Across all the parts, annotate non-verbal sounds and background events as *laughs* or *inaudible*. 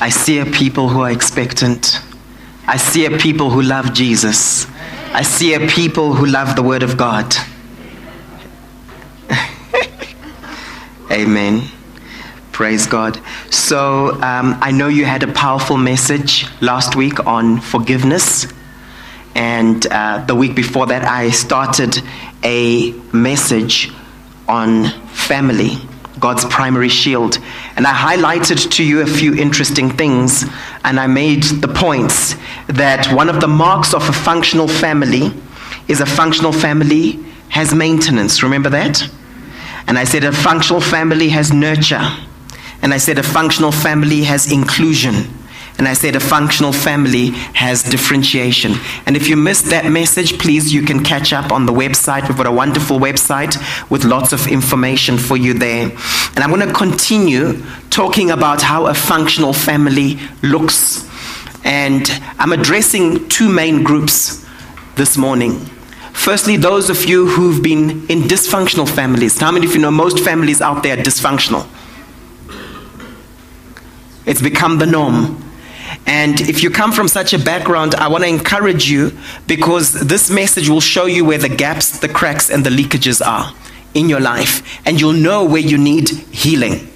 I see a people who are expectant. I see a people who love Jesus. I see a people who love the Word of God. *laughs* Amen. Praise God. So, um, I know you had a powerful message last week on forgiveness. And uh, the week before that, I started a message on family, God's primary shield. And I highlighted to you a few interesting things. And I made the points that one of the marks of a functional family is a functional family has maintenance. Remember that? And I said a functional family has nurture. And I said a functional family has inclusion. And I said a functional family has differentiation. And if you missed that message, please, you can catch up on the website. We've got a wonderful website with lots of information for you there. And I'm going to continue talking about how a functional family looks. And I'm addressing two main groups this morning. Firstly, those of you who've been in dysfunctional families. How many of you know most families out there are dysfunctional? It's become the norm. And if you come from such a background, I want to encourage you because this message will show you where the gaps, the cracks, and the leakages are in your life. And you'll know where you need healing.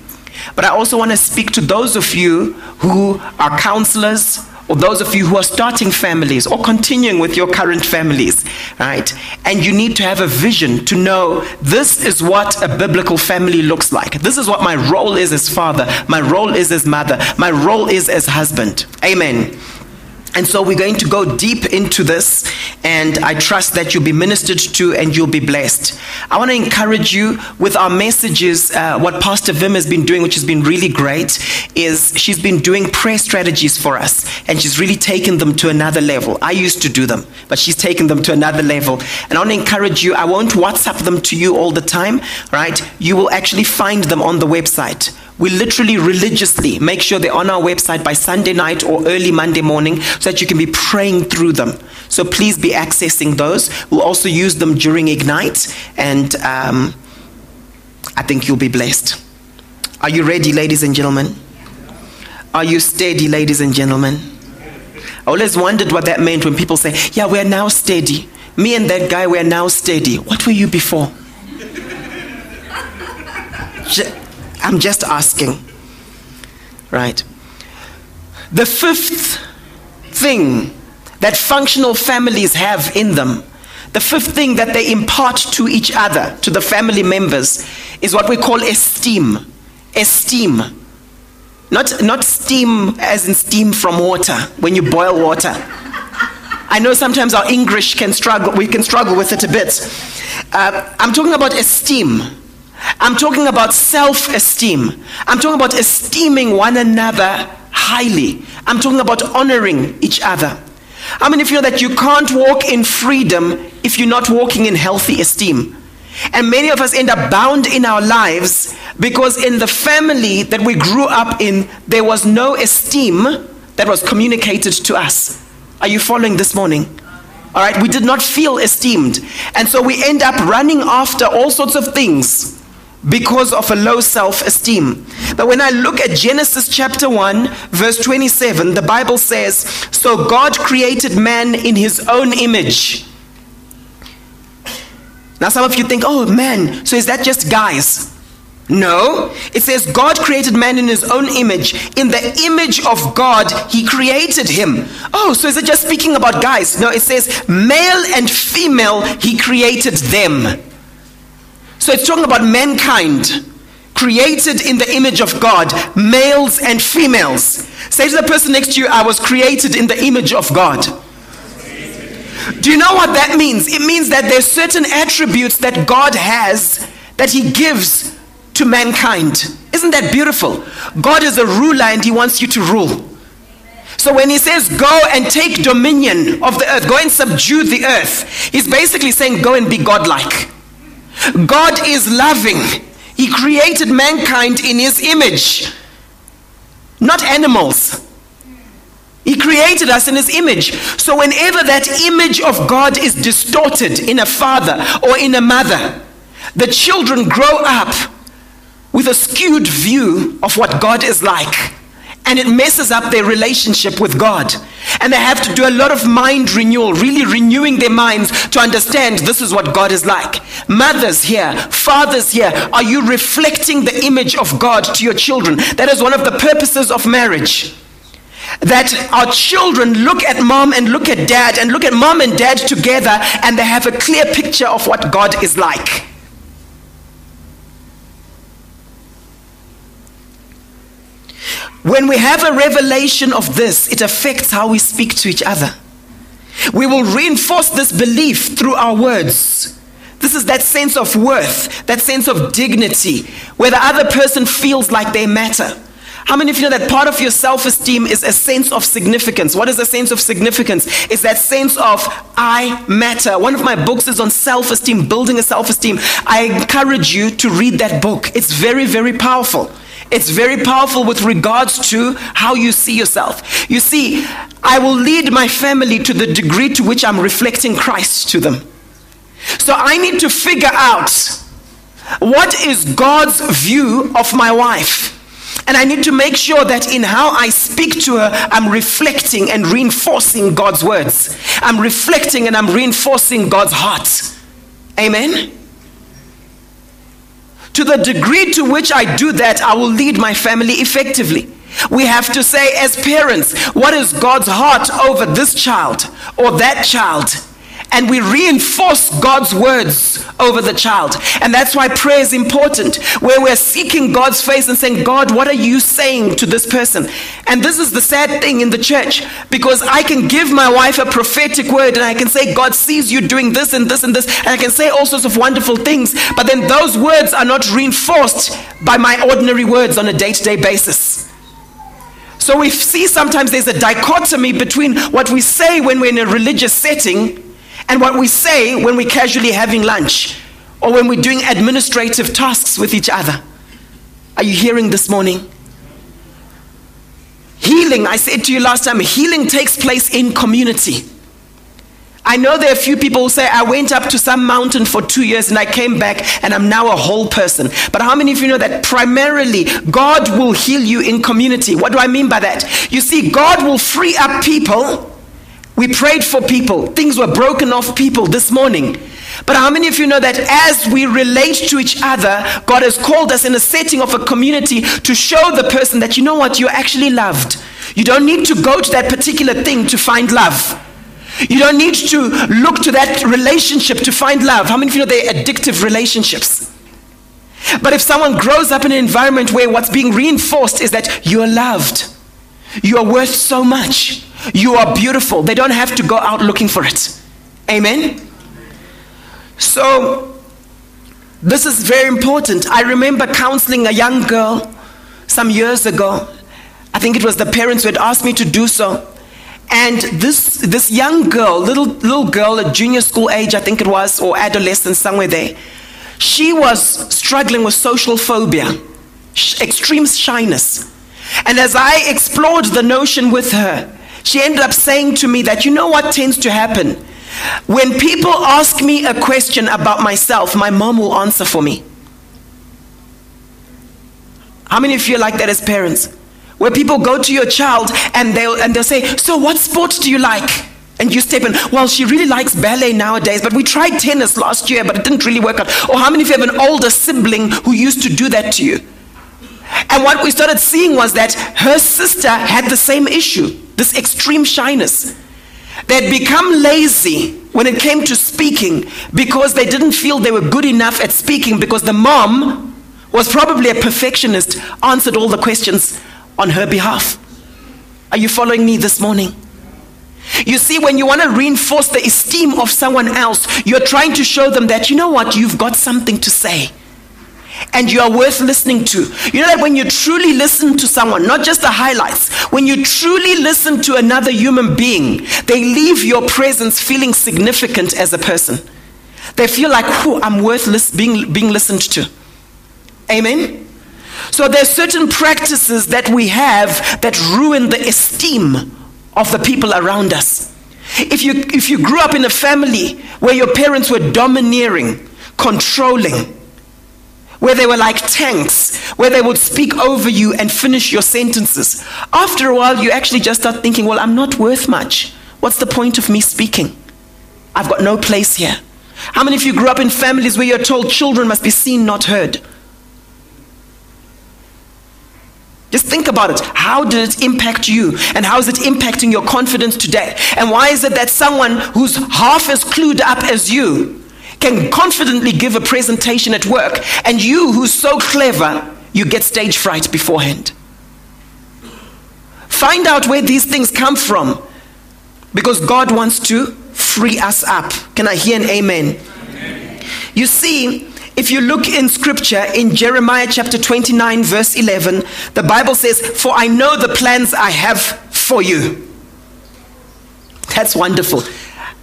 But I also want to speak to those of you who are counselors or those of you who are starting families or continuing with your current families, right? And you need to have a vision to know this is what a biblical family looks like. This is what my role is as father, my role is as mother, my role is as husband. Amen. And so we're going to go deep into this, and I trust that you'll be ministered to and you'll be blessed. I want to encourage you with our messages. Uh, what Pastor Vim has been doing, which has been really great, is she's been doing prayer strategies for us, and she's really taken them to another level. I used to do them, but she's taken them to another level. And I want to encourage you, I won't WhatsApp them to you all the time, right? You will actually find them on the website we literally religiously make sure they're on our website by Sunday night or early Monday morning so that you can be praying through them. So please be accessing those. We'll also use them during Ignite, and um, I think you'll be blessed. Are you ready, ladies and gentlemen? Are you steady, ladies and gentlemen? I always wondered what that meant when people say, Yeah, we're now steady. Me and that guy, we're now steady. What were you before? *laughs* I'm just asking. Right? The fifth thing that functional families have in them, the fifth thing that they impart to each other, to the family members, is what we call esteem. Esteem. Not, not steam as in steam from water, when you boil water. I know sometimes our English can struggle, we can struggle with it a bit. Uh, I'm talking about esteem. I'm talking about self esteem. I'm talking about esteeming one another highly. I'm talking about honoring each other. I mean, if you know that you can't walk in freedom if you're not walking in healthy esteem. And many of us end up bound in our lives because in the family that we grew up in, there was no esteem that was communicated to us. Are you following this morning? All right, we did not feel esteemed. And so we end up running after all sorts of things because of a low self esteem. But when I look at Genesis chapter 1, verse 27, the Bible says, So God created man in his own image. Now, some of you think, oh man, so is that just guys? No, it says God created man in his own image. In the image of God, he created him. Oh, so is it just speaking about guys? No, it says male and female, he created them. So it's talking about mankind created in the image of God, males and females. Say to the person next to you, I was created in the image of God. Do you know what that means? It means that there's certain attributes that God has that he gives to mankind. Isn't that beautiful? God is a ruler and he wants you to rule. So when he says, go and take dominion of the earth, go and subdue the earth, he's basically saying, go and be godlike. God is loving. He created mankind in his image, not animals. He created us in his image. So, whenever that image of God is distorted in a father or in a mother, the children grow up with a skewed view of what God is like. And it messes up their relationship with God. And they have to do a lot of mind renewal, really renewing their minds to understand this is what God is like. Mothers here, fathers here, are you reflecting the image of God to your children? That is one of the purposes of marriage. That our children look at mom and look at dad and look at mom and dad together and they have a clear picture of what God is like. When we have a revelation of this, it affects how we speak to each other. We will reinforce this belief through our words. This is that sense of worth, that sense of dignity, where the other person feels like they matter. How many of you know that part of your self esteem is a sense of significance? What is a sense of significance? It's that sense of I matter. One of my books is on self esteem, building a self esteem. I encourage you to read that book. It's very, very powerful. It's very powerful with regards to how you see yourself. You see, I will lead my family to the degree to which I'm reflecting Christ to them. So I need to figure out what is God's view of my wife. And I need to make sure that in how I speak to her, I'm reflecting and reinforcing God's words. I'm reflecting and I'm reinforcing God's heart. Amen. To the degree to which I do that, I will lead my family effectively. We have to say, as parents, what is God's heart over this child or that child? And we reinforce God's words over the child. And that's why prayer is important, where we're seeking God's face and saying, God, what are you saying to this person? And this is the sad thing in the church, because I can give my wife a prophetic word and I can say, God sees you doing this and this and this, and I can say all sorts of wonderful things, but then those words are not reinforced by my ordinary words on a day to day basis. So we see sometimes there's a dichotomy between what we say when we're in a religious setting and what we say when we're casually having lunch or when we're doing administrative tasks with each other. Are you hearing this morning? Healing, I said to you last time, healing takes place in community. I know there are a few people who say, I went up to some mountain for two years and I came back and I'm now a whole person. But how many of you know that primarily God will heal you in community? What do I mean by that? You see, God will free up people we prayed for people. Things were broken off people this morning. But how many of you know that as we relate to each other, God has called us in a setting of a community to show the person that, you know what, you're actually loved. You don't need to go to that particular thing to find love. You don't need to look to that relationship to find love. How many of you know they're addictive relationships? But if someone grows up in an environment where what's being reinforced is that you're loved, you are worth so much, you are beautiful. They don't have to go out looking for it. Amen? So, this is very important. I remember counseling a young girl some years ago. I think it was the parents who had asked me to do so. And this, this young girl, little, little girl at junior school age, I think it was, or adolescent, somewhere there, she was struggling with social phobia, extreme shyness. And as I explored the notion with her, she ended up saying to me that, you know what tends to happen? When people ask me a question about myself, my mom will answer for me. How many of you are like that as parents? Where people go to your child and they'll, and they'll say, So, what sports do you like? And you step in, well, she really likes ballet nowadays, but we tried tennis last year, but it didn't really work out. Or how many of you have an older sibling who used to do that to you? And what we started seeing was that her sister had the same issue this extreme shyness. They'd become lazy when it came to speaking because they didn't feel they were good enough at speaking because the mom was probably a perfectionist, answered all the questions on her behalf. Are you following me this morning? You see, when you want to reinforce the esteem of someone else, you're trying to show them that, you know what, you've got something to say and you are worth listening to. You know that when you truly listen to someone, not just the highlights, when you truly listen to another human being, they leave your presence feeling significant as a person. They feel like, who I'm worth being, being listened to. Amen? So there's certain practices that we have that ruin the esteem of the people around us. If you, if you grew up in a family where your parents were domineering, controlling, where they were like tanks, where they would speak over you and finish your sentences. After a while, you actually just start thinking, well, I'm not worth much. What's the point of me speaking? I've got no place here. How many of you grew up in families where you're told children must be seen, not heard? Just think about it. How did it impact you? And how is it impacting your confidence today? And why is it that someone who's half as clued up as you can confidently give a presentation at work, and you who's so clever, you get stage fright beforehand? Find out where these things come from because God wants to free us up. Can I hear an amen? amen. You see, if you look in scripture in Jeremiah chapter 29, verse 11, the Bible says, For I know the plans I have for you. That's wonderful.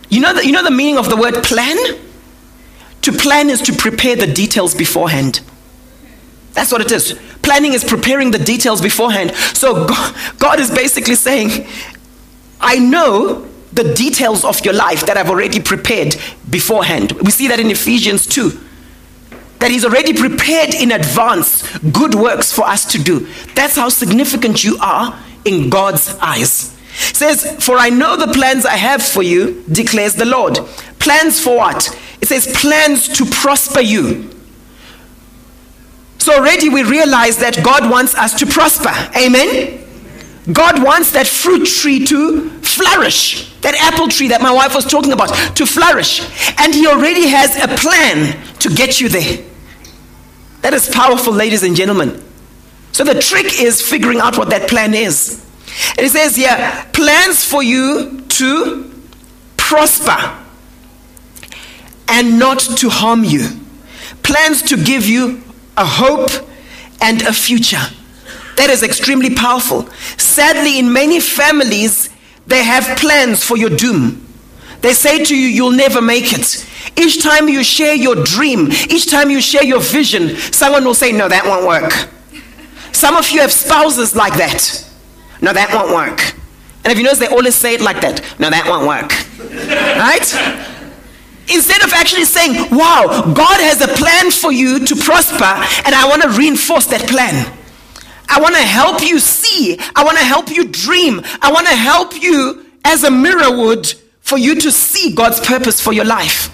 You know, the, you know the meaning of the word plan? To plan is to prepare the details beforehand. That's what it is. Planning is preparing the details beforehand. So God, is basically saying, I know the details of your life that I've already prepared beforehand. We see that in Ephesians 2 that He's already prepared in advance good works for us to do. That's how significant you are in God's eyes. It says, For I know the plans I have for you, declares the Lord. Plans for what? It says, Plans to prosper you. So already we realize that God wants us to prosper. Amen? God wants that fruit tree to flourish. That apple tree that my wife was talking about to flourish. And He already has a plan to get you there. That is powerful, ladies and gentlemen. So the trick is figuring out what that plan is. It says here plans for you to prosper and not to harm you, plans to give you a hope and a future. That is extremely powerful. Sadly, in many families, they have plans for your doom. They say to you, You'll never make it. Each time you share your dream, each time you share your vision, someone will say, No, that won't work. Some of you have spouses like that. No, that won't work. And if you notice, they always say it like that. No, that won't work. right? Instead of actually saying, Wow, God has a plan for you to prosper, and I want to reinforce that plan. I want to help you see. I want to help you dream. I want to help you as a mirror would for you to see God's purpose for your life.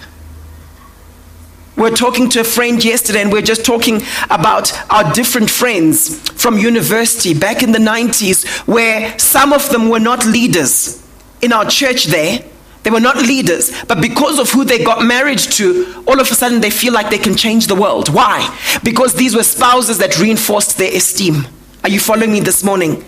We're talking to a friend yesterday, and we're just talking about our different friends from university back in the 90s, where some of them were not leaders in our church there. They were not leaders, but because of who they got married to, all of a sudden they feel like they can change the world. Why? Because these were spouses that reinforced their esteem. Are you following me this morning?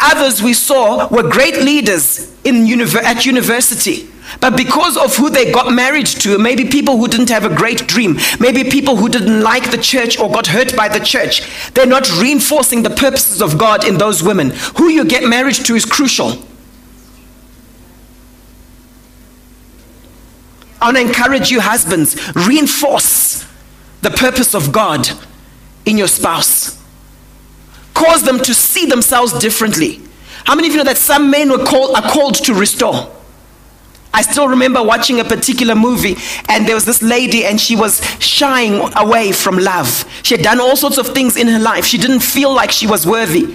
Others we saw were great leaders in at university. But because of who they got married to, maybe people who didn't have a great dream, maybe people who didn't like the church or got hurt by the church, they're not reinforcing the purposes of God in those women. Who you get married to is crucial. I want to encourage you, husbands, reinforce the purpose of God in your spouse. Cause them to see themselves differently. How many of you know that some men were called, are called to restore? I still remember watching a particular movie, and there was this lady, and she was shying away from love. She had done all sorts of things in her life. She didn't feel like she was worthy.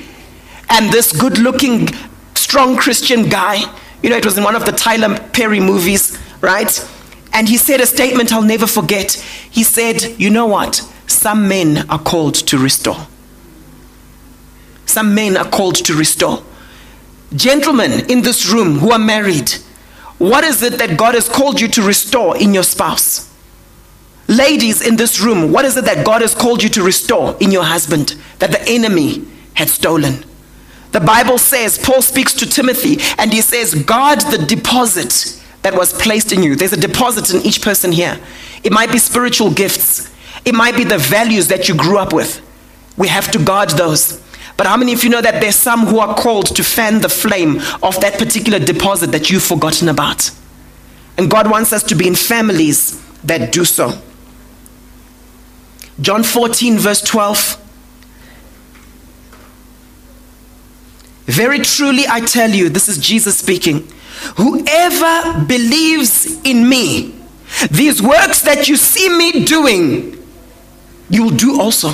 And this good looking, strong Christian guy, you know, it was in one of the Tyler Perry movies, right? And he said a statement I'll never forget. He said, You know what? Some men are called to restore. Some men are called to restore. Gentlemen in this room who are married, what is it that God has called you to restore in your spouse? Ladies in this room, what is it that God has called you to restore in your husband that the enemy had stolen? The Bible says, Paul speaks to Timothy and he says, Guard the deposit that was placed in you. There's a deposit in each person here. It might be spiritual gifts, it might be the values that you grew up with. We have to guard those. But how many of you know that there's some who are called to fan the flame of that particular deposit that you've forgotten about? And God wants us to be in families that do so. John 14, verse 12. Very truly I tell you, this is Jesus speaking. Whoever believes in me, these works that you see me doing, you will do also.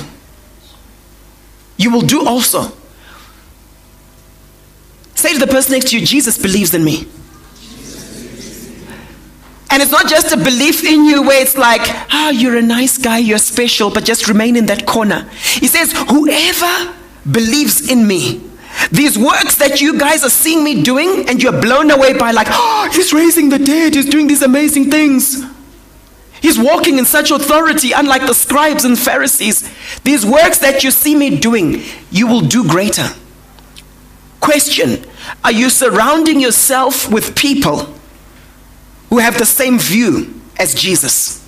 You will do also. Say to the person next to you, Jesus believes in me. And it's not just a belief in you where it's like, ah, oh, you're a nice guy, you're special, but just remain in that corner. He says, whoever believes in me, these works that you guys are seeing me doing, and you're blown away by, like, oh, he's raising the dead, he's doing these amazing things. He's walking in such authority, unlike the scribes and Pharisees. These works that you see me doing, you will do greater. Question Are you surrounding yourself with people who have the same view as Jesus?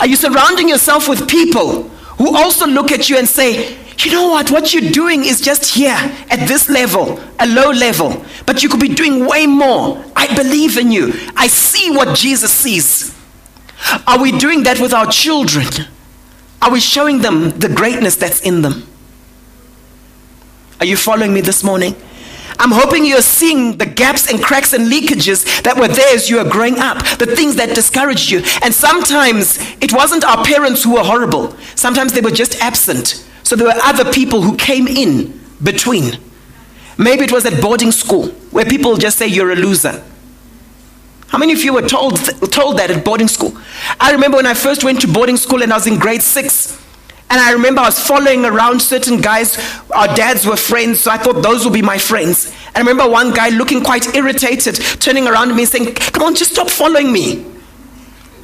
Are you surrounding yourself with people who also look at you and say, you know what? What you're doing is just here at this level, a low level, but you could be doing way more. I believe in you. I see what Jesus sees. Are we doing that with our children? Are we showing them the greatness that's in them? Are you following me this morning? I'm hoping you're seeing the gaps and cracks and leakages that were there as you were growing up, the things that discouraged you. And sometimes it wasn't our parents who were horrible, sometimes they were just absent. So there were other people who came in between. Maybe it was at boarding school where people just say you're a loser. How many of you were told, told that at boarding school? I remember when I first went to boarding school and I was in grade six. And I remember I was following around certain guys. Our dads were friends, so I thought those would be my friends. And I remember one guy looking quite irritated, turning around at me and saying, Come on, just stop following me.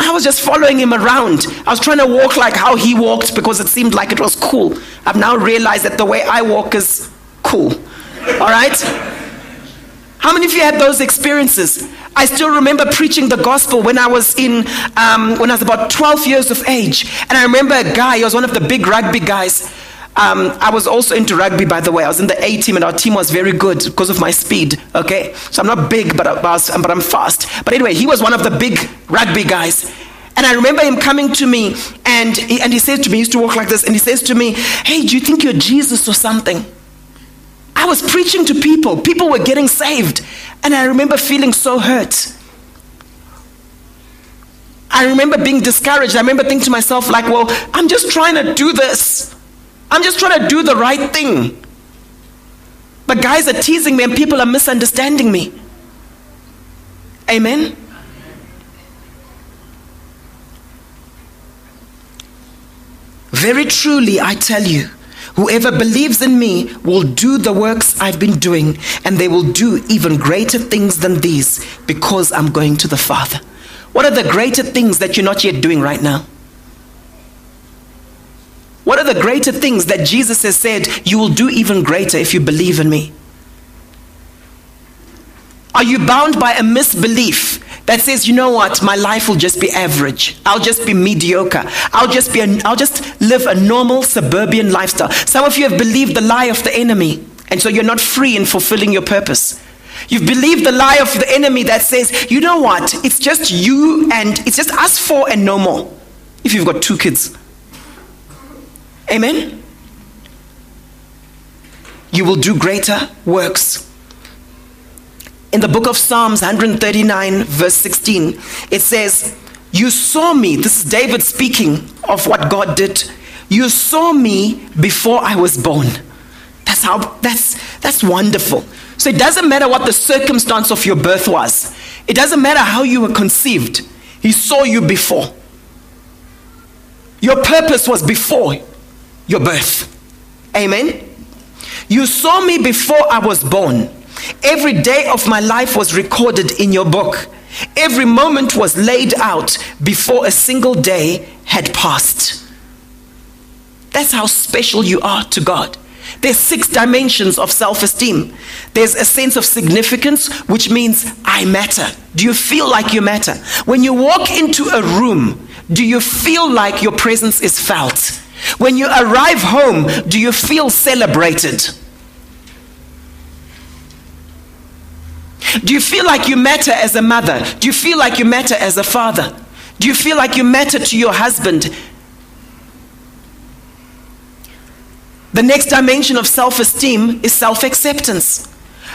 I was just following him around. I was trying to walk like how he walked because it seemed like it was cool. I've now realized that the way I walk is cool. All right? How many of you had those experiences? I still remember preaching the gospel when I was in, um, when I was about 12 years of age. And I remember a guy, he was one of the big rugby guys. Um, I was also into rugby, by the way. I was in the A team, and our team was very good because of my speed. Okay, so I'm not big, but, I but I'm fast. But anyway, he was one of the big rugby guys. And I remember him coming to me, and he, and he said to me, he used to walk like this, and he says to me, Hey, do you think you're Jesus or something? I was preaching to people, people were getting saved. And I remember feeling so hurt. I remember being discouraged. I remember thinking to myself, like, well, I'm just trying to do this. I'm just trying to do the right thing. But guys are teasing me and people are misunderstanding me. Amen? Very truly, I tell you, Whoever believes in me will do the works I've been doing, and they will do even greater things than these because I'm going to the Father. What are the greater things that you're not yet doing right now? What are the greater things that Jesus has said you will do even greater if you believe in me? Are you bound by a misbelief that says, you know what, my life will just be average. I'll just be mediocre. I'll just be, a, I'll just live a normal suburban lifestyle. Some of you have believed the lie of the enemy, and so you're not free in fulfilling your purpose. You've believed the lie of the enemy that says, you know what, it's just you and it's just us four and no more. If you've got two kids. Amen? You will do greater works in the book of Psalms 139, verse 16, it says, You saw me. This is David speaking of what God did. You saw me before I was born. That's how that's that's wonderful. So it doesn't matter what the circumstance of your birth was. It doesn't matter how you were conceived. He saw you before. Your purpose was before your birth. Amen. You saw me before I was born. Every day of my life was recorded in your book. Every moment was laid out before a single day had passed. That's how special you are to God. There's six dimensions of self esteem. There's a sense of significance, which means I matter. Do you feel like you matter? When you walk into a room, do you feel like your presence is felt? When you arrive home, do you feel celebrated? Do you feel like you matter as a mother? Do you feel like you matter as a father? Do you feel like you matter to your husband? The next dimension of self esteem is self acceptance.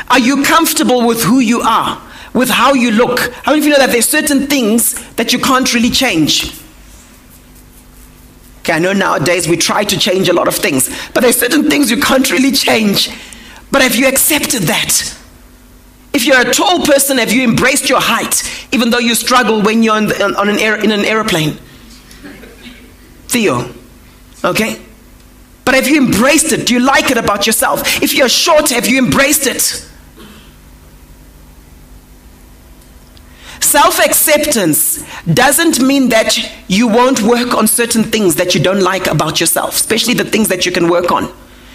Are you comfortable with who you are, with how you look? How many of you know that there's certain things that you can't really change? Okay, I know nowadays we try to change a lot of things, but there's certain things you can't really change. But have you accepted that? If you're a tall person, have you embraced your height, even though you struggle when you're on, the, on an air, in an aeroplane? Theo, okay? But have you embraced it? Do you like it about yourself? If you're short, have you embraced it? Self acceptance doesn't mean that you won't work on certain things that you don't like about yourself, especially the things that you can work on.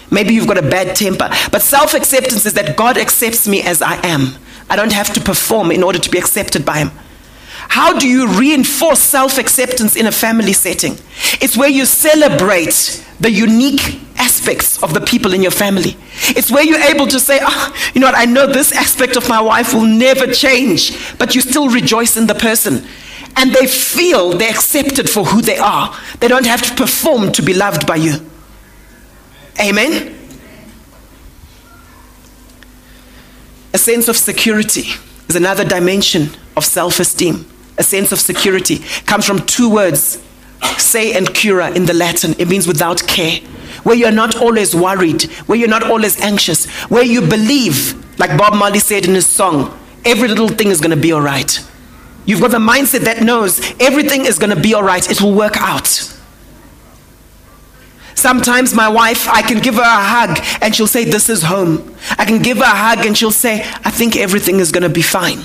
Maybe you've got a bad temper. But self acceptance is that God accepts me as I am. I don't have to perform in order to be accepted by Him. How do you reinforce self acceptance in a family setting? It's where you celebrate the unique aspects of the people in your family. It's where you're able to say, oh, you know what, I know this aspect of my wife will never change, but you still rejoice in the person. And they feel they're accepted for who they are. They don't have to perform to be loved by you. Amen? A sense of security is another dimension of self esteem a sense of security, comes from two words, se and cura in the Latin. It means without care. Where you're not always worried, where you're not always anxious, where you believe, like Bob Marley said in his song, every little thing is going to be all right. You've got the mindset that knows everything is going to be all right, it will work out. Sometimes my wife, I can give her a hug and she'll say, This is home. I can give her a hug and she'll say, I think everything is going to be fine.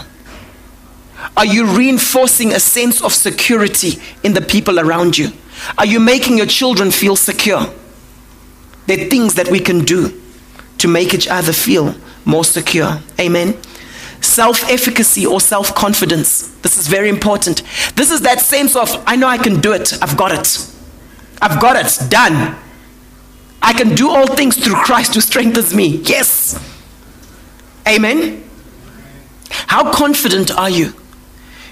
Are you reinforcing a sense of security in the people around you? Are you making your children feel secure? There are things that we can do to make each other feel more secure. Amen. Self efficacy or self confidence. This is very important. This is that sense of, I know I can do it. I've got it. I've got it. Done. I can do all things through Christ who strengthens me. Yes. Amen. How confident are you?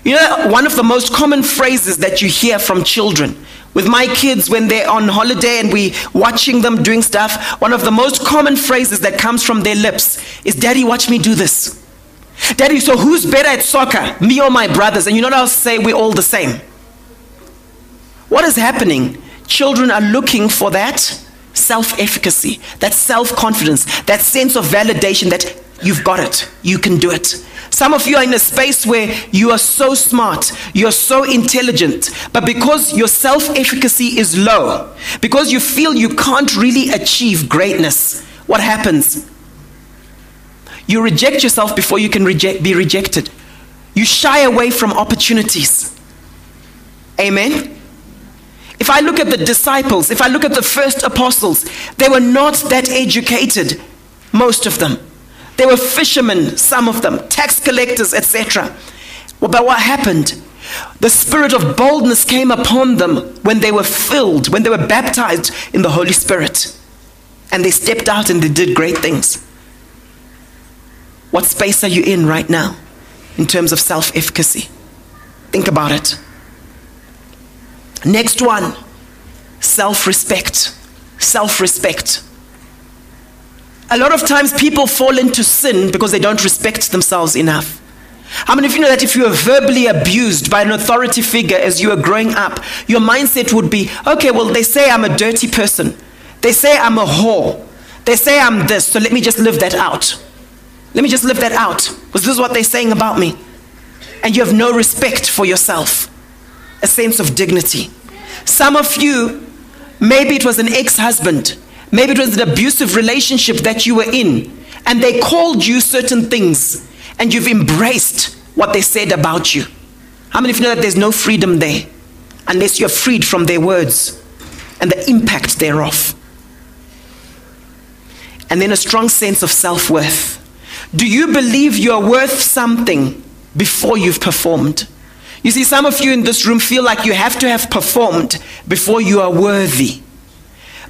You know, one of the most common phrases that you hear from children with my kids when they're on holiday and we watching them doing stuff, one of the most common phrases that comes from their lips is, Daddy, watch me do this. Daddy, so who's better at soccer, me or my brothers? And you know what I'll say? We're all the same. What is happening? Children are looking for that self efficacy, that self confidence, that sense of validation that you've got it, you can do it. Some of you are in a space where you are so smart, you're so intelligent, but because your self efficacy is low, because you feel you can't really achieve greatness, what happens? You reject yourself before you can reject, be rejected. You shy away from opportunities. Amen? If I look at the disciples, if I look at the first apostles, they were not that educated, most of them. They were fishermen, some of them, tax collectors, etc. But what happened? The spirit of boldness came upon them when they were filled, when they were baptized in the Holy Spirit. And they stepped out and they did great things. What space are you in right now in terms of self efficacy? Think about it. Next one self respect. Self respect. A lot of times people fall into sin because they don't respect themselves enough. How many of you know that if you were verbally abused by an authority figure as you were growing up, your mindset would be, okay, well, they say I'm a dirty person. They say I'm a whore. They say I'm this, so let me just live that out. Let me just live that out. Because this is what they're saying about me. And you have no respect for yourself, a sense of dignity. Some of you, maybe it was an ex husband Maybe it was an abusive relationship that you were in, and they called you certain things, and you've embraced what they said about you. How many of you know that there's no freedom there unless you're freed from their words and the impact thereof? And then a strong sense of self worth. Do you believe you're worth something before you've performed? You see, some of you in this room feel like you have to have performed before you are worthy.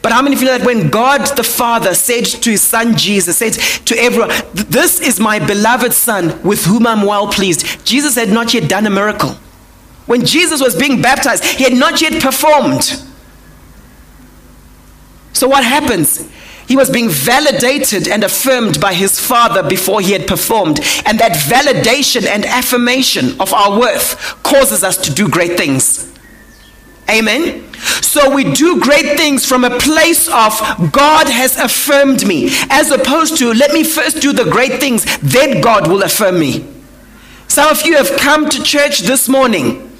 But how many know that when God the Father said to his son Jesus, said to everyone, This is my beloved Son with whom I'm well pleased. Jesus had not yet done a miracle. When Jesus was being baptized, he had not yet performed. So what happens? He was being validated and affirmed by his father before he had performed. And that validation and affirmation of our worth causes us to do great things. Amen. So we do great things from a place of God has affirmed me, as opposed to let me first do the great things, then God will affirm me. Some of you have come to church this morning,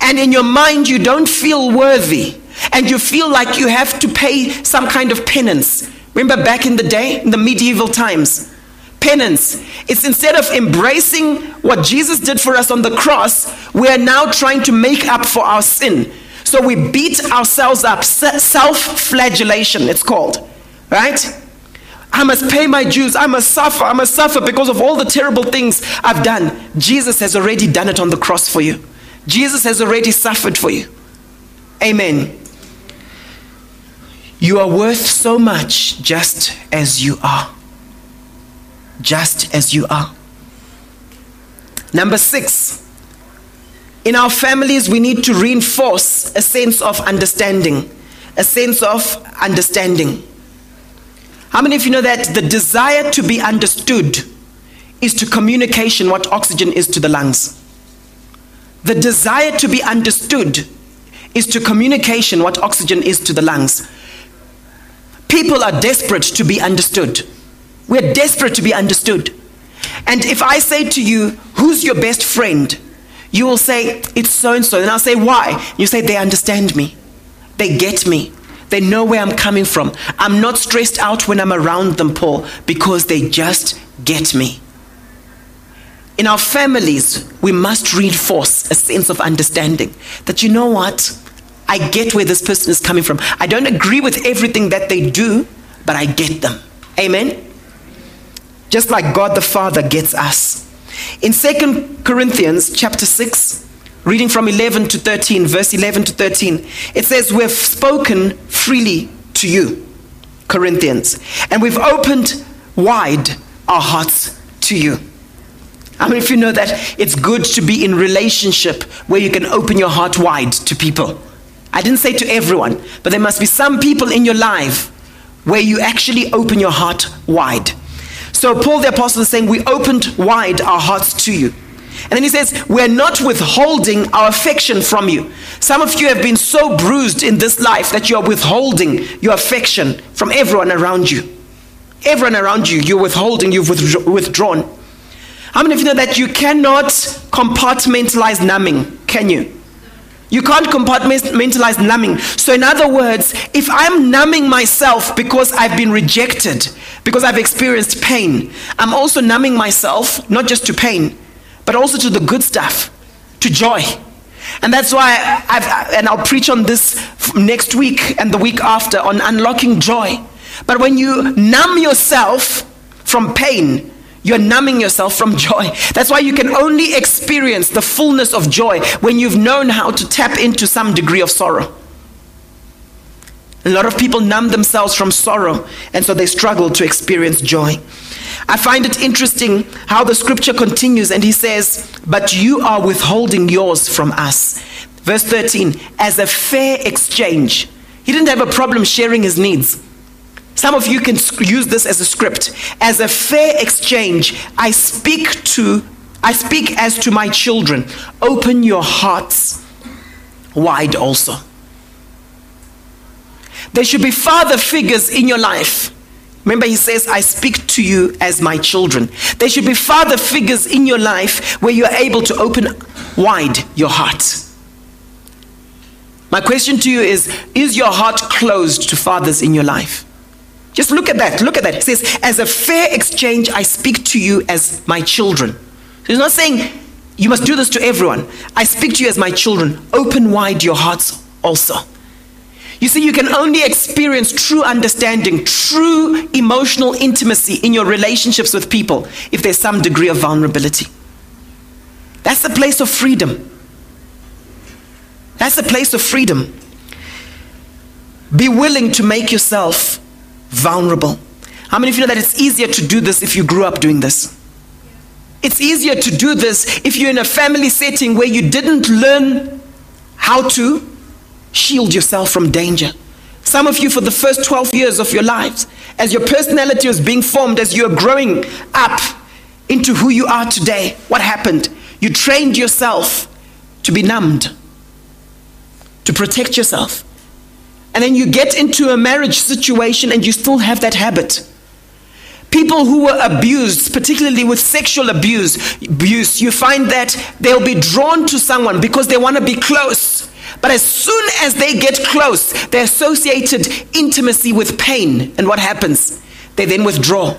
and in your mind, you don't feel worthy, and you feel like you have to pay some kind of penance. Remember back in the day, in the medieval times? Penance. It's instead of embracing what Jesus did for us on the cross, we are now trying to make up for our sin. So we beat ourselves up. Self flagellation, it's called. Right? I must pay my dues. I must suffer. I must suffer because of all the terrible things I've done. Jesus has already done it on the cross for you. Jesus has already suffered for you. Amen. You are worth so much just as you are just as you are. Number six, in our families, we need to reinforce a sense of understanding. A sense of understanding. How many of you know that the desire to be understood is to communication what oxygen is to the lungs? The desire to be understood is to communication what oxygen is to the lungs. People are desperate to be understood. We're desperate to be understood. And if I say to you, Who's your best friend? you will say, It's so and so. And I'll say, Why? You say, They understand me, they get me. They know where I'm coming from. I'm not stressed out when I'm around them, Paul, because they just get me. In our families, we must reinforce a sense of understanding that you know what? I get where this person is coming from. I don't agree with everything that they do, but I get them. Amen? Just like God the Father gets us. In 2 Corinthians chapter 6, reading from 11 to 13, verse 11 to 13, it says, We've spoken freely to you, Corinthians, and we've opened wide our hearts to you. I mean, if you know that it's good to be in relationship where you can open your heart wide to people. I didn't say to everyone, but there must be some people in your life where you actually open your heart wide. So Paul the Apostle is saying, We opened wide our hearts to you. And then he says, We're not withholding our affection from you. Some of you have been so bruised in this life that you are withholding your affection from everyone around you. Everyone around you, you're withholding, you've withdrawn. How many of you know that you cannot compartmentalize numbing? Can you? You can't compartmentalize numbing. So, in other words, if I'm numbing myself because I've been rejected, because I've experienced pain, I'm also numbing myself not just to pain, but also to the good stuff, to joy. And that's why I've, and I'll preach on this next week and the week after on unlocking joy. But when you numb yourself from pain, you're numbing yourself from *laughs* joy. That's why you can only experience the fullness of joy when you've known how to tap into some degree of sorrow. A lot of people numb themselves from sorrow, and so they struggle to experience joy. I find it interesting how the scripture continues, and he says, But you are withholding yours from us. Verse 13, as a fair exchange. He didn't have a problem sharing his needs. Some of you can use this as a script. As a fair exchange, I speak to I speak as to my children. Open your hearts wide also. There should be father figures in your life. Remember, he says, I speak to you as my children. There should be father figures in your life where you are able to open wide your heart. My question to you is Is your heart closed to fathers in your life? Just look at that. Look at that. It says, As a fair exchange, I speak to you as my children. So he's not saying you must do this to everyone. I speak to you as my children. Open wide your hearts also. You see, you can only experience true understanding, true emotional intimacy in your relationships with people if there's some degree of vulnerability. That's the place of freedom. That's the place of freedom. Be willing to make yourself vulnerable. How many of you know that it's easier to do this if you grew up doing this? It's easier to do this if you're in a family setting where you didn't learn how to shield yourself from danger. Some of you, for the first 12 years of your lives, as your personality was being formed, as you're growing up into who you are today, what happened? You trained yourself to be numbed. to protect yourself. And then you get into a marriage situation and you still have that habit. People who were abused, particularly with sexual abuse, abuse, you find that they'll be drawn to someone because they want to be close. But as soon as they get close, they associated intimacy with pain. And what happens? They then withdraw.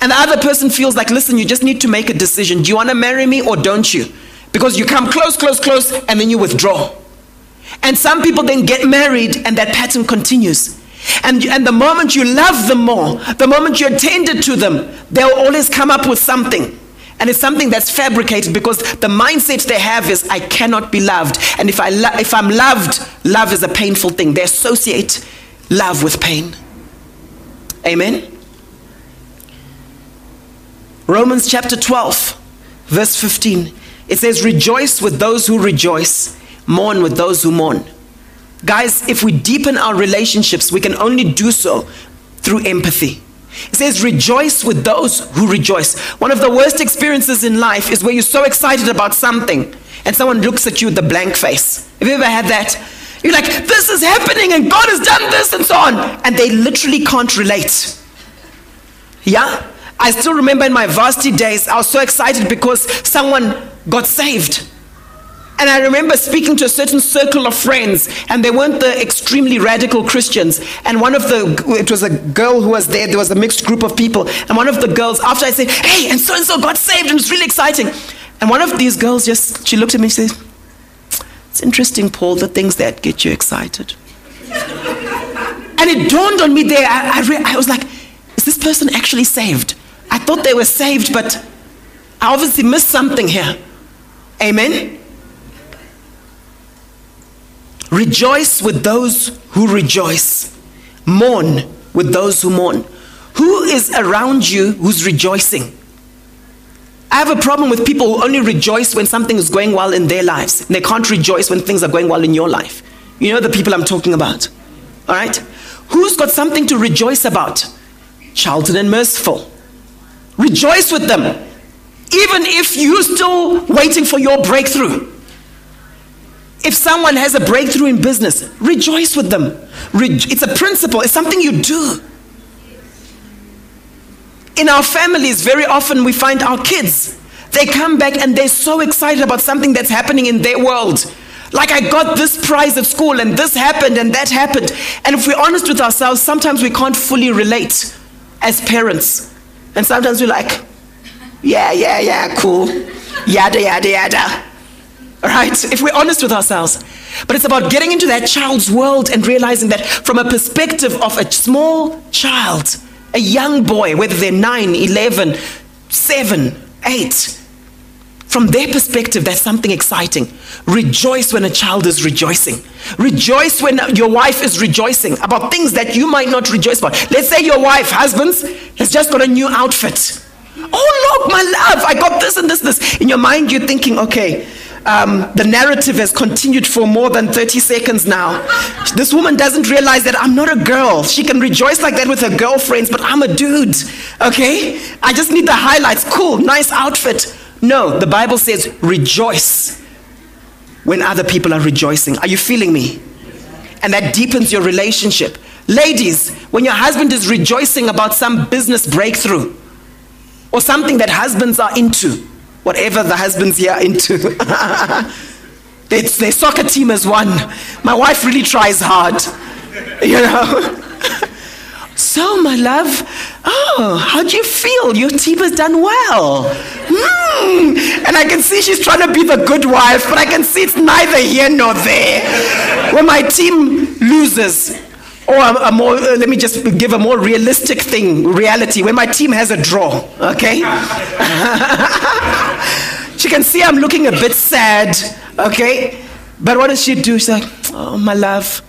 And the other person feels like, listen, you just need to make a decision. Do you want to marry me or don't you? Because you come close, close, close, and then you withdraw. And some people then get married, and that pattern continues. And, and the moment you love them more, the moment you're tender to them, they'll always come up with something. And it's something that's fabricated because the mindset they have is, I cannot be loved. And if, I lo- if I'm loved, love is a painful thing. They associate love with pain. Amen? Romans chapter 12, verse 15. It says, Rejoice with those who rejoice, mourn with those who mourn. Guys, if we deepen our relationships, we can only do so through empathy. It says, Rejoice with those who rejoice. One of the worst experiences in life is where you're so excited about something and someone looks at you with a blank face. Have you ever had that? You're like, This is happening and God has done this and so on. And they literally can't relate. Yeah? I still remember in my varsity days, I was so excited because someone got saved. And I remember speaking to a certain circle of friends, and they weren't the extremely radical Christians. And one of the, it was a girl who was there, there was a mixed group of people. And one of the girls, after I said, hey, and so and so got saved, and it's really exciting. And one of these girls just, she looked at me and said, it's interesting, Paul, the things that get you excited. *laughs* and it dawned on me there, I, I, re- I was like, is this person actually saved? I thought they were saved, but I obviously missed something here. Amen? Rejoice with those who rejoice, mourn with those who mourn. Who is around you who's rejoicing? I have a problem with people who only rejoice when something is going well in their lives. And they can't rejoice when things are going well in your life. You know the people I'm talking about. All right? Who's got something to rejoice about? Charlton and Merciful. Rejoice with them. Even if you're still waiting for your breakthrough. If someone has a breakthrough in business, rejoice with them. Re- it's a principle, it's something you do. In our families, very often we find our kids, they come back and they're so excited about something that's happening in their world. Like, I got this prize at school, and this happened, and that happened. And if we're honest with ourselves, sometimes we can't fully relate as parents. And sometimes we're like, yeah, yeah, yeah, cool. Yada, yada, yada. Right? If we're honest with ourselves. But it's about getting into that child's world and realizing that from a perspective of a small child, a young boy, whether they're 9, 11, 7, 8, from their perspective, that's something exciting. Rejoice when a child is rejoicing. Rejoice when your wife is rejoicing about things that you might not rejoice about. Let's say your wife, husbands, has just got a new outfit. Oh, look, my love, I got this and this, and this. In your mind, you're thinking, okay, um, the narrative has continued for more than 30 seconds now. This woman doesn't realize that I'm not a girl. She can rejoice like that with her girlfriends, but I'm a dude. Okay? I just need the highlights. Cool, nice outfit. No, the Bible says rejoice when other people are rejoicing. Are you feeling me? And that deepens your relationship. Ladies, when your husband is rejoicing about some business breakthrough or something that husbands are into, whatever the husbands here into, *laughs* their, their soccer team has won. My wife really tries hard, *laughs* you know. So, my love, oh, how do you feel? Your team has done well. Mm. And I can see she's trying to be the good wife, but I can see it's neither here nor there. When my team loses, or a, a more, uh, let me just give a more realistic thing, reality, when my team has a draw, okay? *laughs* she can see I'm looking a bit sad, okay? But what does she do? She's like, oh, my love,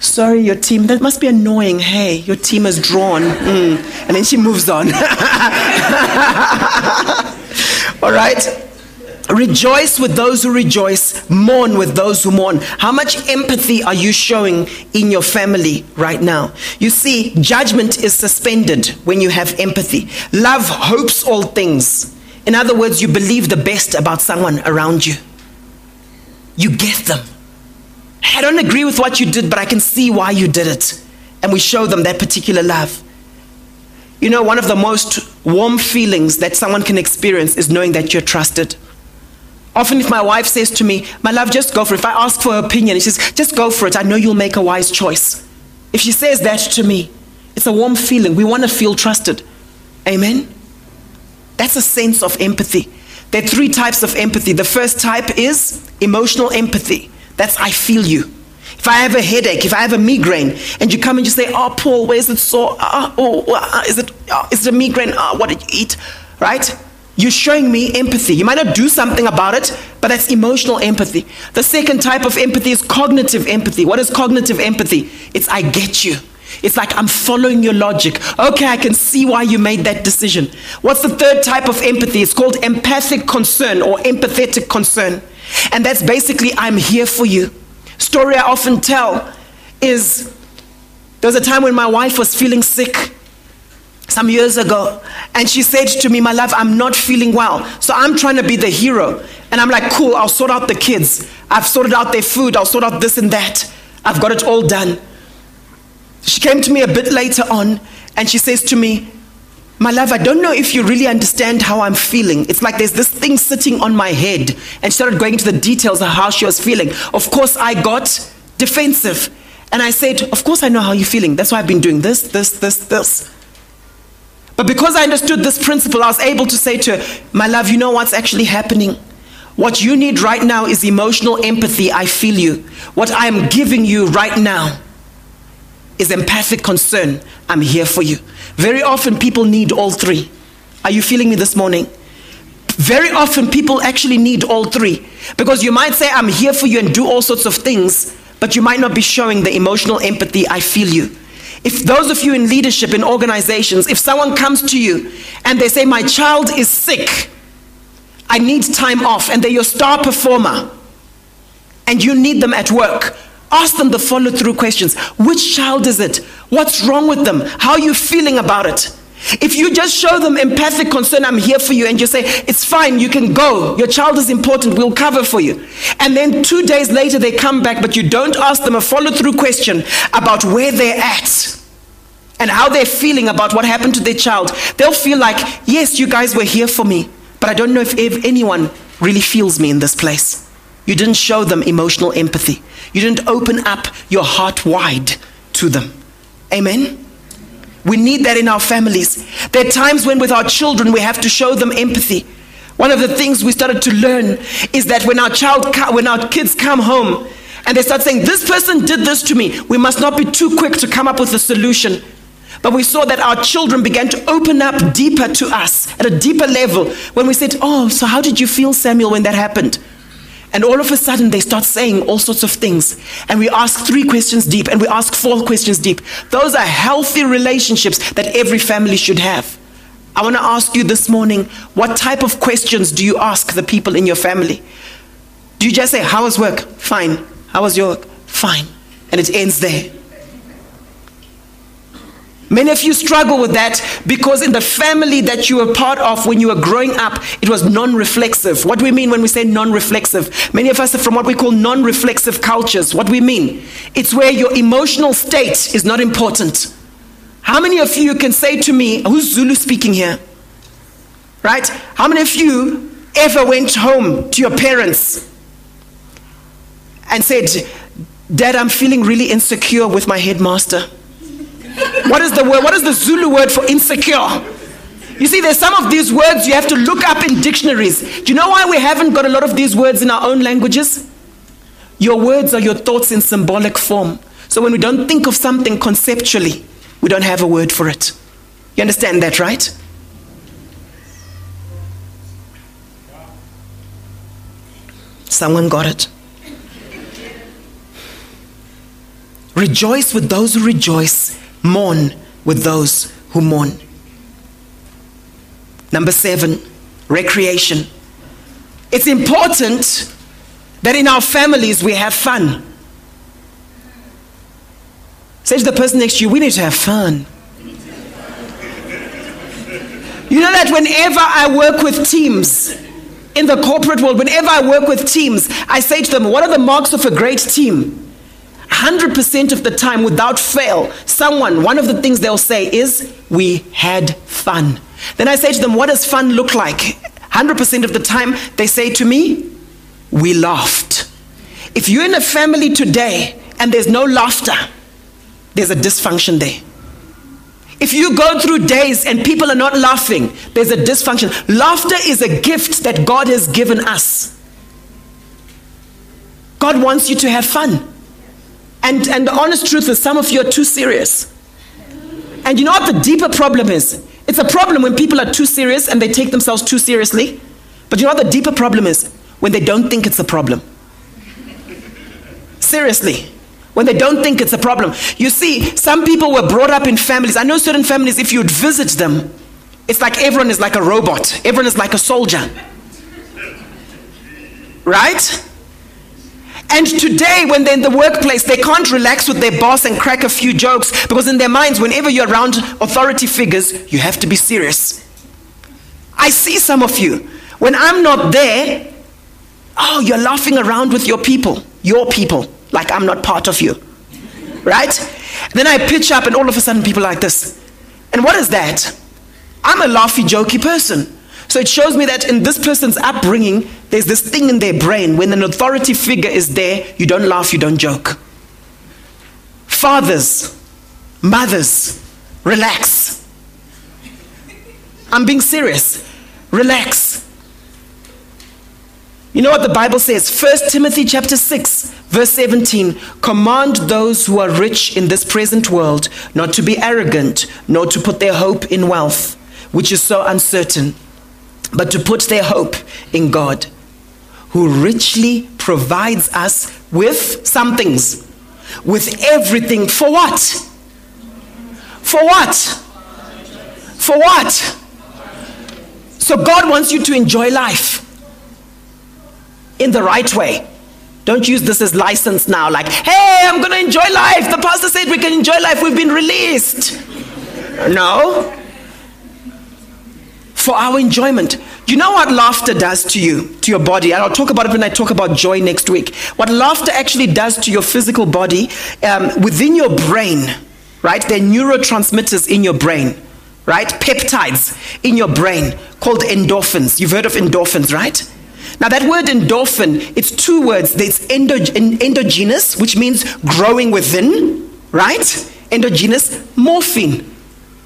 sorry, your team, that must be annoying. Hey, your team has drawn. Mm. And then she moves on. *laughs* All right? Rejoice with those who rejoice, mourn with those who mourn. How much empathy are you showing in your family right now? You see, judgment is suspended when you have empathy. Love hopes all things. In other words, you believe the best about someone around you. You get them. I don't agree with what you did, but I can see why you did it. And we show them that particular love. You know, one of the most warm feelings that someone can experience is knowing that you're trusted. Often, if my wife says to me, My love, just go for it. If I ask for her opinion, she says, Just go for it. I know you'll make a wise choice. If she says that to me, it's a warm feeling. We want to feel trusted. Amen? That's a sense of empathy. There are three types of empathy. The first type is emotional empathy. That's I feel you. If I have a headache, if I have a migraine, and you come and you say, "Oh, Paul, where is it sore? Uh, oh, uh, is it uh, is it a migraine? What did you eat?" Right? You're showing me empathy. You might not do something about it, but that's emotional empathy. The second type of empathy is cognitive empathy. What is cognitive empathy? It's I get you. It's like I'm following your logic. Okay, I can see why you made that decision. What's the third type of empathy? It's called empathic concern or empathetic concern. And that's basically I'm here for you. Story I often tell is there was a time when my wife was feeling sick some years ago and she said to me, My love, I'm not feeling well. So I'm trying to be the hero. And I'm like, Cool, I'll sort out the kids. I've sorted out their food. I'll sort out this and that. I've got it all done. She came to me a bit later on and she says to me, My love, I don't know if you really understand how I'm feeling. It's like there's this thing sitting on my head. And she started going into the details of how she was feeling. Of course, I got defensive. And I said, Of course, I know how you're feeling. That's why I've been doing this, this, this, this. But because I understood this principle, I was able to say to her, My love, you know what's actually happening? What you need right now is emotional empathy. I feel you. What I am giving you right now is empathic concern. I'm here for you. Very often, people need all three. Are you feeling me this morning? Very often, people actually need all three. Because you might say, I'm here for you and do all sorts of things, but you might not be showing the emotional empathy, I feel you. If those of you in leadership in organizations, if someone comes to you and they say, My child is sick, I need time off, and they're your star performer, and you need them at work, Ask them the follow through questions. Which child is it? What's wrong with them? How are you feeling about it? If you just show them empathic concern, I'm here for you, and you say, it's fine, you can go. Your child is important, we'll cover for you. And then two days later, they come back, but you don't ask them a follow through question about where they're at and how they're feeling about what happened to their child. They'll feel like, yes, you guys were here for me, but I don't know if, anyone really feels me in this place. You didn't show them emotional empathy. You didn't open up your heart wide to them. Amen? We need that in our families. There are times when, with our children, we have to show them empathy. One of the things we started to learn is that when our child, when our kids come home and they start saying, "This person did this to me," we must not be too quick to come up with a solution. But we saw that our children began to open up deeper to us at a deeper level when we said, "Oh, so how did you feel, Samuel, when that happened?" And all of a sudden, they start saying all sorts of things. And we ask three questions deep and we ask four questions deep. Those are healthy relationships that every family should have. I want to ask you this morning what type of questions do you ask the people in your family? Do you just say, How was work? Fine. How was your work? Fine. And it ends there. Many of you struggle with that because in the family that you were part of when you were growing up, it was non reflexive. What do we mean when we say non reflexive? Many of us are from what we call non reflexive cultures. What do we mean? It's where your emotional state is not important. How many of you can say to me, who's Zulu speaking here? Right? How many of you ever went home to your parents and said, Dad, I'm feeling really insecure with my headmaster? What is the word? What is the Zulu word for insecure? You see, there's some of these words you have to look up in dictionaries. Do you know why we haven't got a lot of these words in our own languages? Your words are your thoughts in symbolic form. So when we don't think of something conceptually, we don't have a word for it. You understand that, right? Someone got it. Rejoice with those who rejoice mourn with those who mourn. Number seven, recreation. It's important that in our families we have fun. Say to the person next to you, we need to have fun. You know that whenever I work with teams in the corporate world, whenever I work with teams, I say to them, What are the marks of a great team? 100% of the time, without fail, someone, one of the things they'll say is, We had fun. Then I say to them, What does fun look like? 100% of the time, they say to me, We laughed. If you're in a family today and there's no laughter, there's a dysfunction there. If you go through days and people are not laughing, there's a dysfunction. Laughter is a gift that God has given us. God wants you to have fun. And, and the honest truth is, some of you are too serious. And you know what the deeper problem is? It's a problem when people are too serious and they take themselves too seriously. But you know what the deeper problem is? When they don't think it's a problem. Seriously. When they don't think it's a problem. You see, some people were brought up in families. I know certain families, if you'd visit them, it's like everyone is like a robot, everyone is like a soldier. Right? And today, when they're in the workplace, they can't relax with their boss and crack a few jokes because, in their minds, whenever you're around authority figures, you have to be serious. I see some of you. When I'm not there, oh, you're laughing around with your people, your people, like I'm not part of you. Right? Then I pitch up, and all of a sudden, people like this. And what is that? I'm a laughy, jokey person. So it shows me that in this person's upbringing, there's this thing in their brain. When an authority figure is there, you don't laugh, you don't joke. Fathers, mothers, relax. I'm being serious. Relax. You know what the Bible says? 1 Timothy chapter 6, verse 17. Command those who are rich in this present world not to be arrogant, nor to put their hope in wealth, which is so uncertain but to put their hope in God, who richly provides us with some things, with everything. For what? For what? For what? So God wants you to enjoy life in the right way. Don't use this as license now, like, hey, I'm going to enjoy life. The pastor said we can enjoy life. We've been released. No for our enjoyment. You know what laughter does to you, to your body? And I'll talk about it when I talk about joy next week. What laughter actually does to your physical body, um, within your brain, right? There are neurotransmitters in your brain, right? Peptides in your brain called endorphins. You've heard of endorphins, right? Now, that word endorphin, it's two words. There's endogenous, which means growing within, right? Endogenous, morphine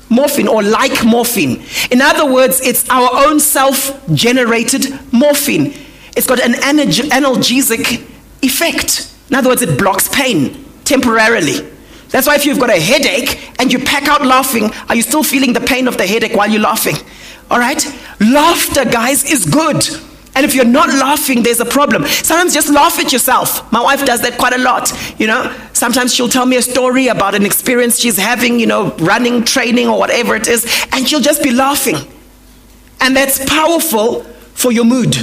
morphine or like morphine. In other words, it's our own self generated morphine. It's got an analgesic effect. In other words, it blocks pain temporarily. That's why if you've got a headache and you pack out laughing, are you still feeling the pain of the headache while you're laughing? All right? Laughter, guys, is good. And if you're not laughing, there's a problem. Sometimes just laugh at yourself. My wife does that quite a lot. You know, sometimes she'll tell me a story about an experience she's having, you know, running, training, or whatever it is, and she'll just be laughing. And that's powerful for your mood.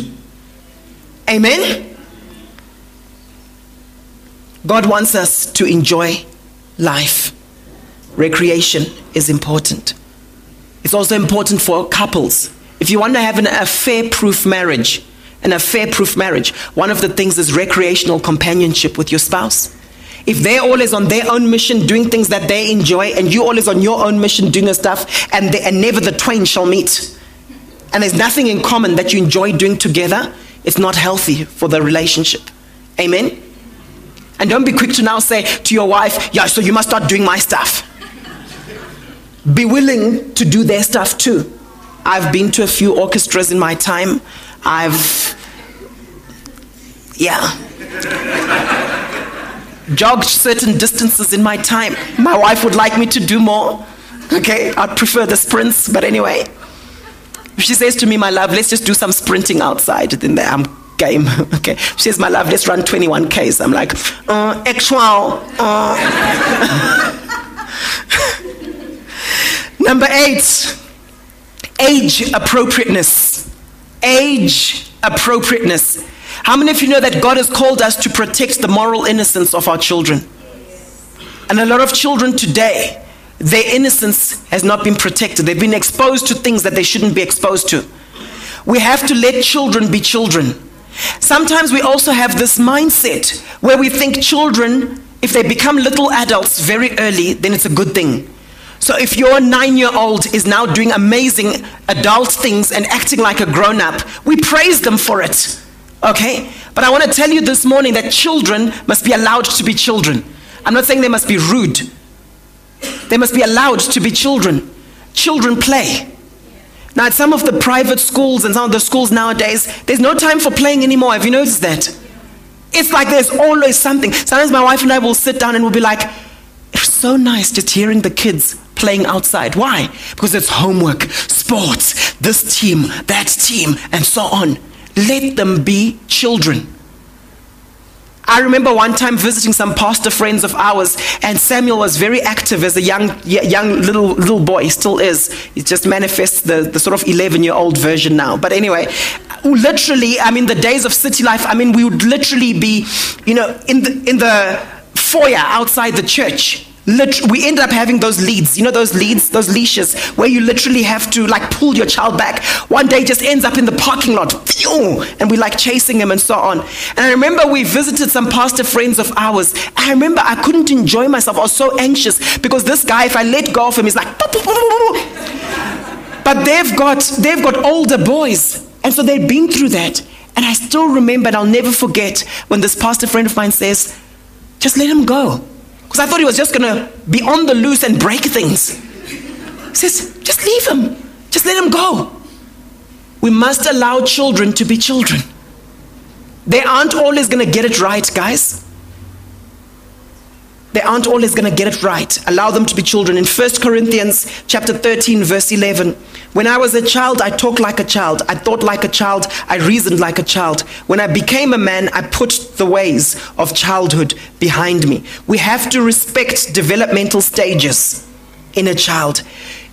Amen? God wants us to enjoy life. Recreation is important. It's also important for couples. If you want to have an affair proof marriage, an affair proof marriage, one of the things is recreational companionship with your spouse. If they're always on their own mission doing things that they enjoy, and you're always on your own mission doing the stuff, and, they, and never the twain shall meet, and there's nothing in common that you enjoy doing together, it's not healthy for the relationship. Amen? And don't be quick to now say to your wife, yeah, so you must start doing my stuff. Be willing to do their stuff too. I've been to a few orchestras in my time. I've, yeah, jogged certain distances in my time. My wife would like me to do more. Okay, I'd prefer the sprints, but anyway. She says to me, my love, let's just do some sprinting outside, then I'm game. *laughs* Okay, she says, my love, let's run 21 Ks. I'm like, uh, actual. Uh. *laughs* Number eight age appropriateness. Age appropriateness. How many of you know that God has called us to protect the moral innocence of our children? And a lot of children today, their innocence has not been protected. They've been exposed to things that they shouldn't be exposed to. We have to let children be children. Sometimes we also have this mindset where we think children if they become little adults very early, then it's a good thing. So if your nine year old is now doing amazing adult things and acting like a grown up, we praise them for it. Okay? But I want to tell you this morning that children must be allowed to be children. I'm not saying they must be rude, they must be allowed to be children. Children play. Now, at some of the private schools and some of the schools nowadays, there's no time for playing anymore. Have you noticed that? It's like there's always something. Sometimes my wife and I will sit down and we'll be like, it's so nice just hearing the kids playing outside. Why? Because it's homework, sports, this team, that team, and so on. Let them be children. I remember one time visiting some pastor friends of ours, and Samuel was very active as a young, young little, little boy. He still is. He just manifests the, the sort of 11 year old version now. But anyway, literally, I mean, the days of city life, I mean, we would literally be, you know, in the, in the foyer outside the church We end up having those leads, you know, those leads, those leashes, where you literally have to like pull your child back. One day just ends up in the parking lot, and we like chasing him and so on. And I remember we visited some pastor friends of ours. I remember I couldn't enjoy myself. I was so anxious because this guy, if I let go of him, he's like, but they've got they've got older boys, and so they've been through that. And I still remember, and I'll never forget when this pastor friend of mine says, "Just let him go." Because I thought he was just going to be on the loose and break things. He says, just leave him. Just let him go. We must allow children to be children. They aren't always going to get it right, guys. They aren't always going to get it right. Allow them to be children. In 1 Corinthians chapter 13 verse 11, when I was a child, I talked like a child. I thought like a child. I reasoned like a child. When I became a man, I put the ways of childhood behind me. We have to respect developmental stages in a child.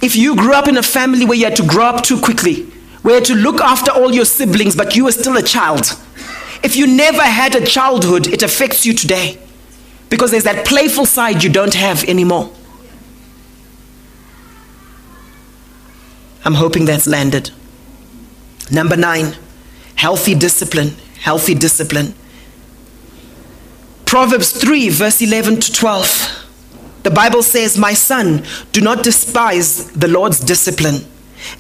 If you grew up in a family where you had to grow up too quickly, where you had to look after all your siblings, but you were still a child, if you never had a childhood, it affects you today. Because there's that playful side you don't have anymore. I'm hoping that's landed. Number nine, healthy discipline. Healthy discipline. Proverbs 3, verse 11 to 12. The Bible says, My son, do not despise the Lord's discipline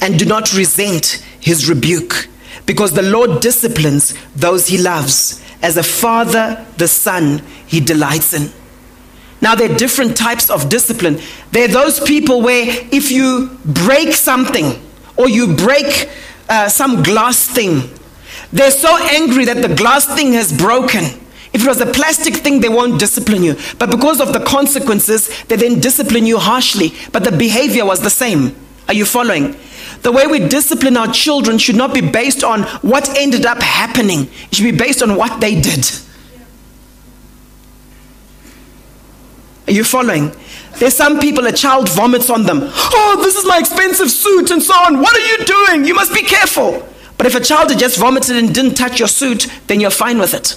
and do not resent his rebuke, because the Lord disciplines those he loves. As a father, the son he delights in. Now, there are different types of discipline. There are those people where if you break something or you break uh, some glass thing, they're so angry that the glass thing has broken. If it was a plastic thing, they won't discipline you. But because of the consequences, they then discipline you harshly. But the behavior was the same. Are you following? The way we discipline our children should not be based on what ended up happening, it should be based on what they did. Are you following? There's some people, a child vomits on them. Oh, this is my expensive suit and so on. What are you doing? You must be careful. But if a child had just vomited and didn't touch your suit, then you're fine with it.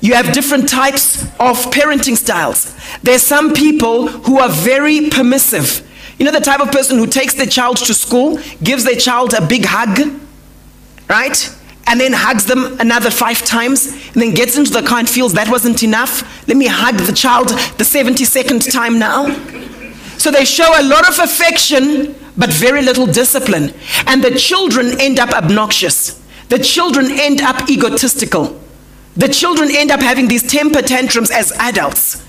You have different types of parenting styles. There's some people who are very permissive. You know the type of person who takes their child to school, gives their child a big hug, right? and then hugs them another five times, and then gets into the car and feels that wasn't enough. Let me hug the child the 72nd time now. So they show a lot of affection, but very little discipline. And the children end up obnoxious. The children end up egotistical. The children end up having these temper tantrums as adults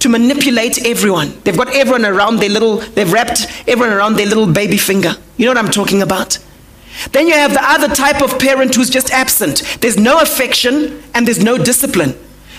to manipulate everyone. They've got everyone around their little, they've wrapped everyone around their little baby finger. You know what I'm talking about? Then you have the other type of parent who's just absent. There's no affection and there's no discipline.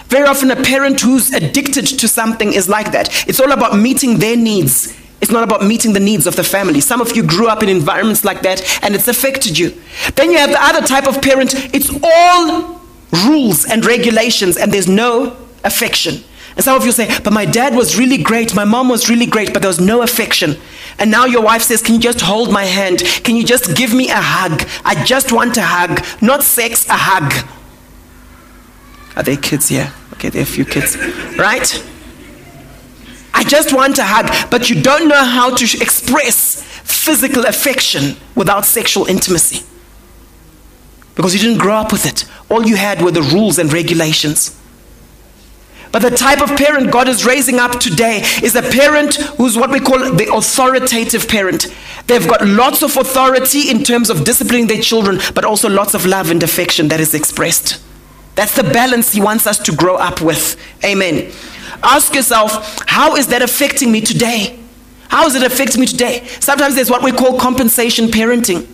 Very often, a parent who's addicted to something is like that. It's all about meeting their needs. It's not about meeting the needs of the family. Some of you grew up in environments like that and it's affected you. Then you have the other type of parent, it's all rules and regulations and there's no affection. And some of you say, but my dad was really great, my mom was really great, but there was no affection. And now your wife says, Can you just hold my hand? Can you just give me a hug? I just want a hug, not sex, a hug. Are there kids here? Okay, there are a few kids, right? I just want a hug, but you don't know how to express physical affection without sexual intimacy. because you didn't grow up with it. All you had were the rules and regulations. But the type of parent God is raising up today is a parent who's what we call the authoritative parent. They've got lots of authority in terms of disciplining their children, but also lots of love and affection that is expressed. That's the balance He wants us to grow up with. Amen. Ask yourself, how is that affecting me today? How is it affecting me today? Sometimes there's what we call compensation parenting,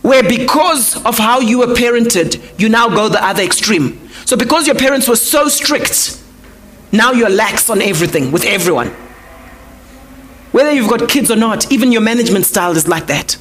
where because of how you were parented, you now go the other extreme. So, because your parents were so strict, now you're lax on everything with everyone. Whether you've got kids or not, even your management style is like that.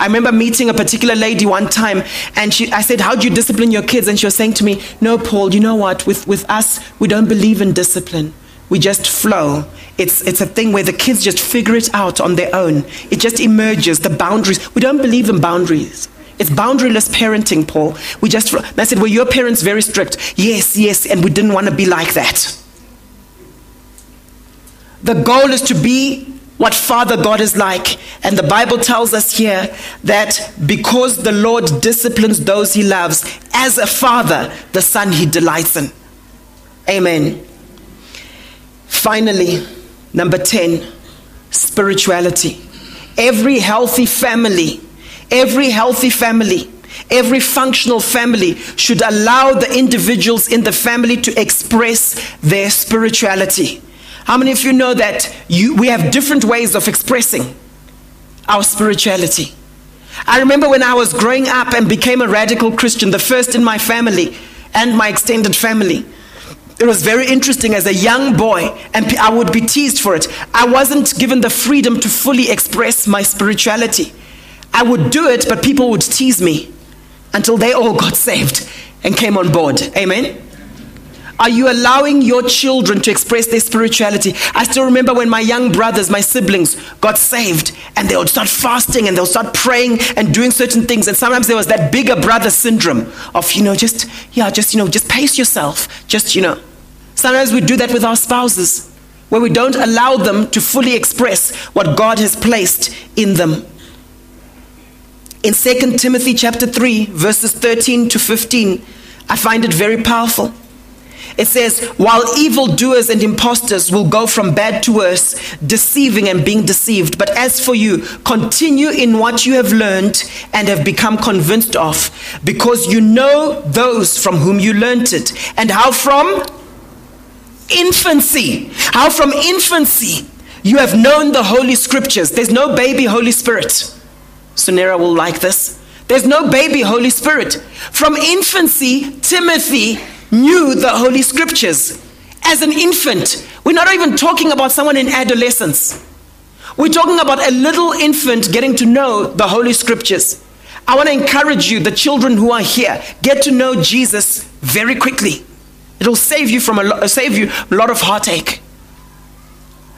I remember meeting a particular lady one time, and she, I said, How do you discipline your kids? And she was saying to me, No, Paul, you know what? With, with us, we don't believe in discipline. We just flow. It's, it's a thing where the kids just figure it out on their own. It just emerges, the boundaries. We don't believe in boundaries. It's boundaryless parenting, Paul. We just, I said, Were your parents very strict? Yes, yes, and we didn't want to be like that. The goal is to be what Father God is like. And the Bible tells us here that because the Lord disciplines those he loves, as a father, the son he delights in. Amen. Finally, number 10, spirituality. Every healthy family, every healthy family, every functional family should allow the individuals in the family to express their spirituality. How many of you know that you, we have different ways of expressing our spirituality? I remember when I was growing up and became a radical Christian, the first in my family and my extended family. It was very interesting as a young boy, and I would be teased for it. I wasn't given the freedom to fully express my spirituality. I would do it, but people would tease me until they all got *laughs* saved and came on board. Amen. Are you allowing your children to express their spirituality? I still remember when my young brothers, my siblings, got saved and they would start fasting and they'll start praying and doing certain things. And sometimes there was that bigger brother syndrome of, you know, just, yeah, just, you know, just pace yourself. Just, you know. Sometimes we do that with our spouses where we don't allow them to fully express what God has placed in them. In 2 Timothy chapter 3, verses 13 to 15, I find it very powerful. It says, while evildoers and impostors will go from bad to worse, deceiving and being deceived. But as for you, continue in what you have learned and have become convinced of, because you know those from whom you learnt it. And how from? Infancy. How from infancy you have known the Holy Scriptures. There's no baby Holy Spirit. Sunera will like this. There's no baby Holy Spirit. From infancy, Timothy knew the Holy Scriptures as an infant. We're not even talking about someone in adolescence. We're talking about a little infant getting to know the Holy Scriptures. I want to encourage you, the children who are here, get to know Jesus very quickly. It'll save you from a lo- uh, save you a lot of heartache.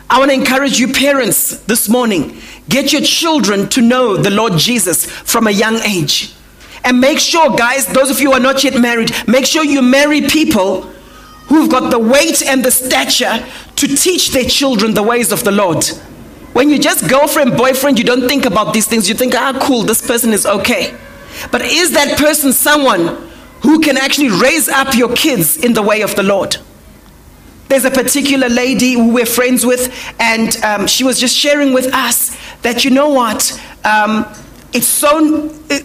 I want to encourage you, parents, this morning. Get your children to know the Lord Jesus from a young age. And make sure, guys, those of you who are not yet married, make sure you marry people who've got the weight and the stature to teach their children the ways of the Lord. When you're just girlfriend, boyfriend, you don't think about these things. You think, ah, cool, this person is okay. But is that person someone who can actually raise up your kids in the way of the Lord? There's a particular lady who we're friends with, and um, she was just sharing with us that, you know what? Um, it's so. It,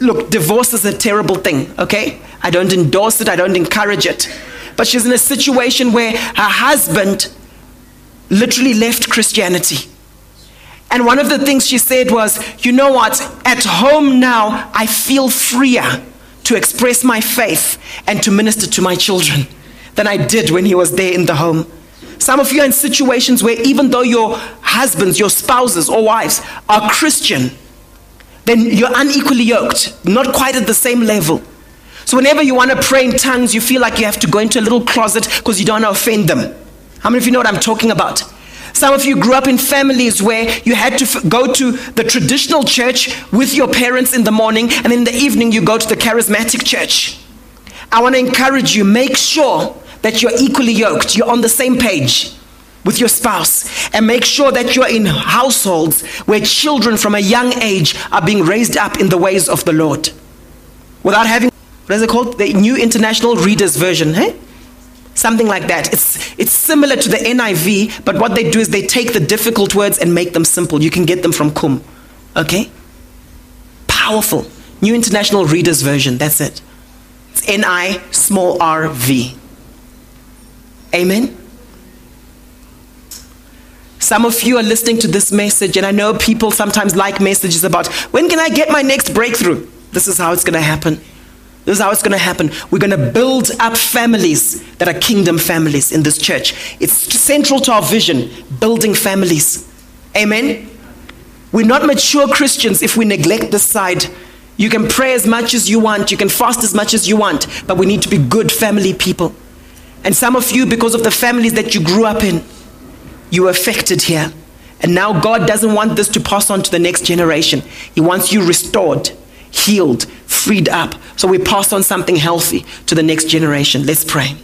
Look, divorce is a terrible thing, okay? I don't endorse it, I don't encourage it. But she's in a situation where her husband literally left Christianity. And one of the things she said was, You know what? At home now, I feel freer to express my faith and to minister to my children than I did when he was there in the home. Some of you are in situations where even though your husbands, your spouses, or wives are Christian, then you're unequally yoked, not quite at the same level. So whenever you want to pray in tongues, you feel like you have to go into a little closet because you don't want to offend them. How many of you know what I'm talking about? Some of you grew up in families where you had to f- go to the traditional church with your parents in the morning, and in the evening you go to the charismatic church. I want to encourage you make sure that you're equally yoked, you're on the same page with your spouse and make sure that you're in households where children from a young age are being raised up in the ways of the Lord. without having, what is it called? The New International Reader's Version, hey? Something like that. It's, it's similar to the NIV, but what they do is they take the difficult words and make them simple. You can get them from Kum. Okay? Powerful. New International Reader's Version. That's it. It's N I small r V. Amen? Some of you are listening to this message, and I know people sometimes like messages about when can I get my next breakthrough? This is how it's going to happen. This is how it's going to happen. We're going to build up families that are kingdom families in this church. It's central to our vision, building families. Amen. We're not mature Christians if we neglect this side. You can pray as much as you want, you can fast as much as you want, but we need to be good family people. And some of you, because of the families that you grew up in, you were affected here. And now God doesn't want this to pass on to the next generation. He wants you restored, healed, freed up. So we pass on something healthy to the next generation. Let's pray.